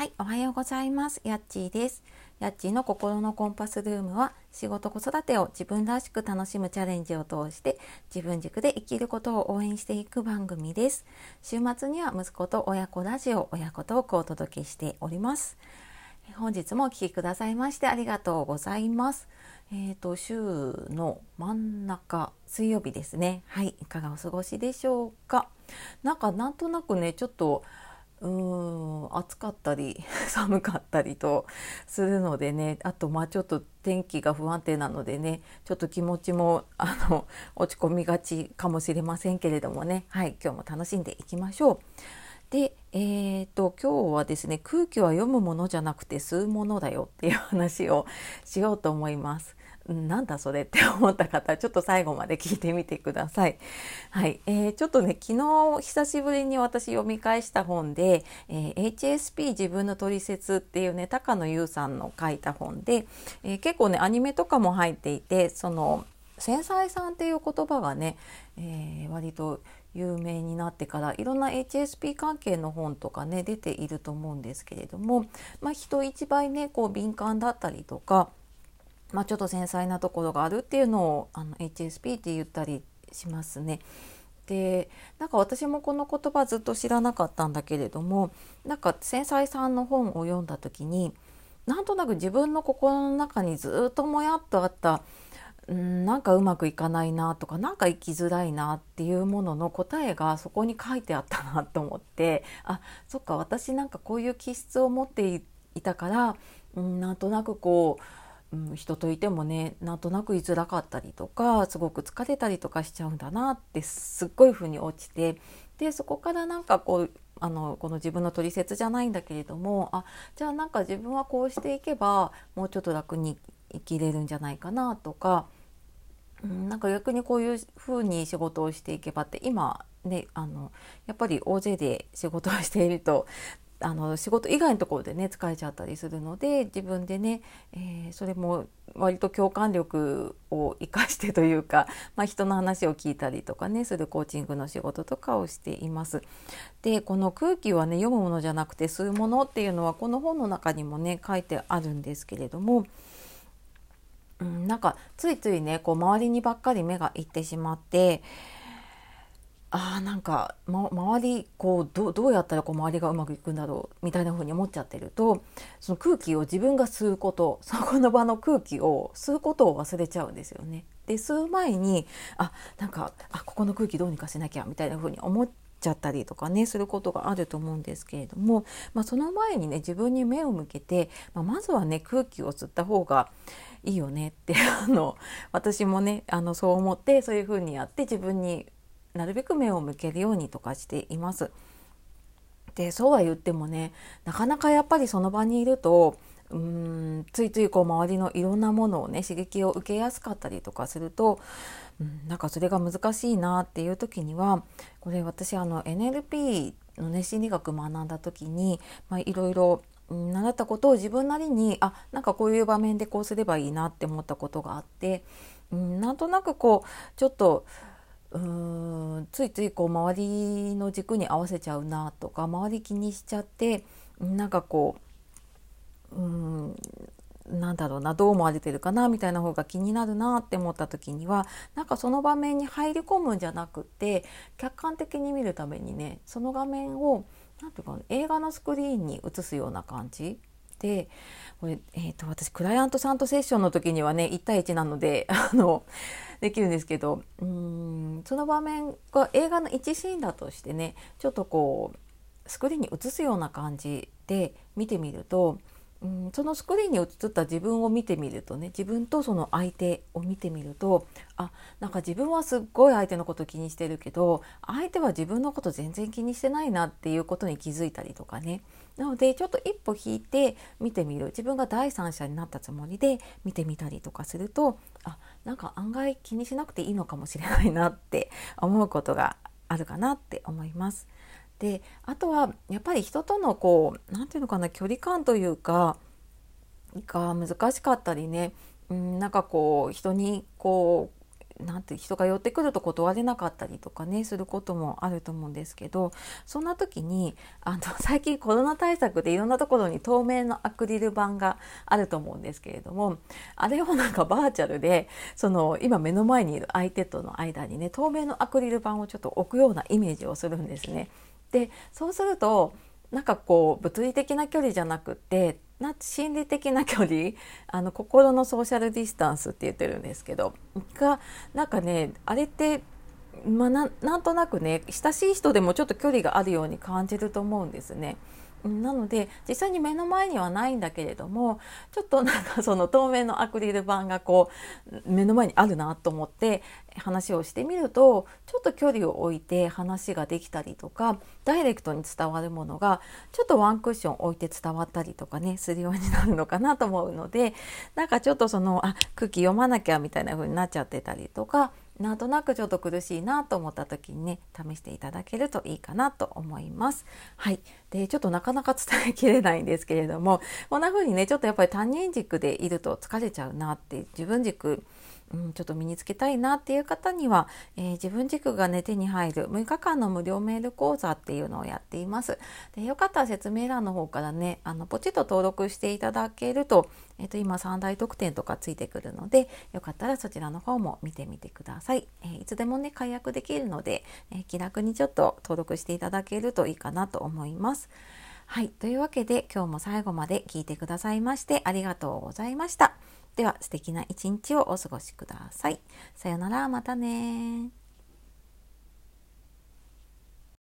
はい、おはようございます。やっちーです。やっちーの心のコンパスルームは仕事子育てを自分らしく楽しむチャレンジを通して自分軸で生きることを応援していく番組です。週末には息子と親子ラジオ親子トークをお届けしております。本日もお聴きくださいましてありがとうございます。えっ、ー、と週の真ん中水曜日ですね。はい、いかがお過ごしでしょうか。なんかなんとなくねちょっとうん暑かったり 寒かったりとするのでねあとまあちょっと天気が不安定なのでねちょっと気持ちもあの 落ち込みがちかもしれませんけれどもねはい今日も楽しんでいきましょう。で、えーと、と今日はですね空気は読むものじゃなくて吸うものだよっていう話をしようと思います。なんだそれって思った方ちょっと最後まで聞いてみてください。はい、えー、ちょっとね昨日久しぶりに私読み返した本で、えー、HSP 自分の取説っていうね高野優さんの書いた本で、えー、結構ねアニメとかも入っていてその繊細さんっていう言葉がね、えー、割と有名になってからいろんな HSP 関係の本とかね出ていると思うんですけれども、まあ、人一倍ねこう敏感だったりとかまあ、ちょっと繊細なところがあるっていうのをあの HSP って言ったりしますね。でなんか私もこの言葉ずっと知らなかったんだけれどもなんか繊細さんの本を読んだ時になんとなく自分の心の中にずっともやっとあったんなんかうまくいかないなとか何か生きづらいなっていうものの答えがそこに書いてあったなと思ってあそっか私なんかこういう気質を持っていたからんなんとなくこううん、人といてもねなんとなく居づらかったりとかすごく疲れたりとかしちゃうんだなってすっごい風に落ちてでそこからなんかこうあのこの自分の取説じゃないんだけれどもあじゃあなんか自分はこうしていけばもうちょっと楽に生きれるんじゃないかなとか、うん、なんか逆にこういう風に仕事をしていけばって今ねあのやっぱり大勢で仕事をしているとあの仕事以外のところでね疲れちゃったりするので自分でね、えー、それも割と共感力を生かしてというか、まあ、人の話を聞いたりとかねするコーチングの仕事とかをしています。でこの空気はね読むものじゃなくて吸うものっていうのはこの本の中にもね書いてあるんですけれども。うん、なんかついついねこう周りにばっかり目がいってしまってあーなんか、ま、周りこうどどうやったらこう周りがうまくいくんだろうみたいな風に思っちゃってるとその空気を自分が吸うことそこの場の空気を吸うことを忘れちゃうんですよね。で吸う前にあなんかあここの空気どうにかしなきゃみたいな風に思っちゃったりとかねすることがあると思うんですけれども、まあ、その前にね自分に目を向けて、まあ、まずはね空気を吸った方がいいよねってあの私もねあのそう思ってそういう風にやって自分になるべく目を向けるようにとかしています。でそうは言ってもねなかなかやっぱりその場にいるとうーんついついこう周りのいろんなものをね刺激を受けやすかったりとかすると、うん、なんかそれが難しいなっていう時にはこれ私あの NLP のね心理学学んだ時に、まあ、いろいろ習ったことを自分なりにあなんかこういう場面でこうすればいいなって思ったことがあって、うん、なんとなくこうちょっとうーんついついこう周りの軸に合わせちゃうなとか周り気にしちゃってなんかこううんなんだろうなどう思われてるかなみたいな方が気になるなって思った時にはなんかその場面に入り込むんじゃなくて客観的に見るためにねその画面を何ていうか映画のスクリーンに映すような感じでこれ、えーと、私クライアントさんとセッションの時にはね1対1なので あのできるんですけどうんその場面が映画の1シーンだとしてねちょっとこうスクリーンに映すような感じで見てみるとうん、そのスクリーンに映った自分を見てみるとね自分とその相手を見てみるとあなんか自分はすっごい相手のこと気にしてるけど相手は自分のこと全然気にしてないなっていうことに気づいたりとかねなのでちょっと一歩引いて見てみる自分が第三者になったつもりで見てみたりとかするとあなんか案外気にしなくていいのかもしれないなって思うことがあるかなって思います。であとはやっぱり人とのこう何て言うのかな距離感というかが難しかったりね、うん、なんかこう人にこうなんて人が寄ってくると断れなかったりとかねすることもあると思うんですけどそんな時にあの 最近コロナ対策でいろんなところに透明のアクリル板があると思うんですけれどもあれをなんかバーチャルでその今目の前にいる相手との間にね透明のアクリル板をちょっと置くようなイメージをするんですね。でそうするとなんかこう物理的な距離じゃなくてな心理的な距離 あの心のソーシャルディスタンスって言ってるんですけどがなんかねあれってまあ、なんとなくね親しい人でもちょっと距離があるように感じると思うんですね。なので実際に目の前にはないんだけれどもちょっとなんかその透明のアクリル板がこう目の前にあるなと思って話をしてみるとちょっと距離を置いて話ができたりとかダイレクトに伝わるものがちょっとワンクッション置いて伝わったりとかねするようになるのかなと思うのでなんかちょっとそのあ空気読まなきゃみたいな風になっちゃってたりとかなんとなくちょっと苦しいなと思った時にね試していただけるといいかなと思います。はい、でちょっとなかなか伝えきれないんですけれどもこんな風にねちょっとやっぱり他人軸でいると疲れちゃうなって自分軸うん、ちょっと身につけたいなっていう方には、えー、自分軸がね手に入る6日間の無料メール講座っていうのをやっています。でよかったら説明欄の方からねあのポチッと登録していただけると,、えー、と今3大特典とかついてくるのでよかったらそちらの方も見てみてください。えー、いつでもね解約できるので、え気楽にちょっと登録していただけるといいかなと思います。はい。というわけで今日も最後まで聞いてくださいましてありがとうございました。では素敵な一日をお過ごしください。さよなら、またね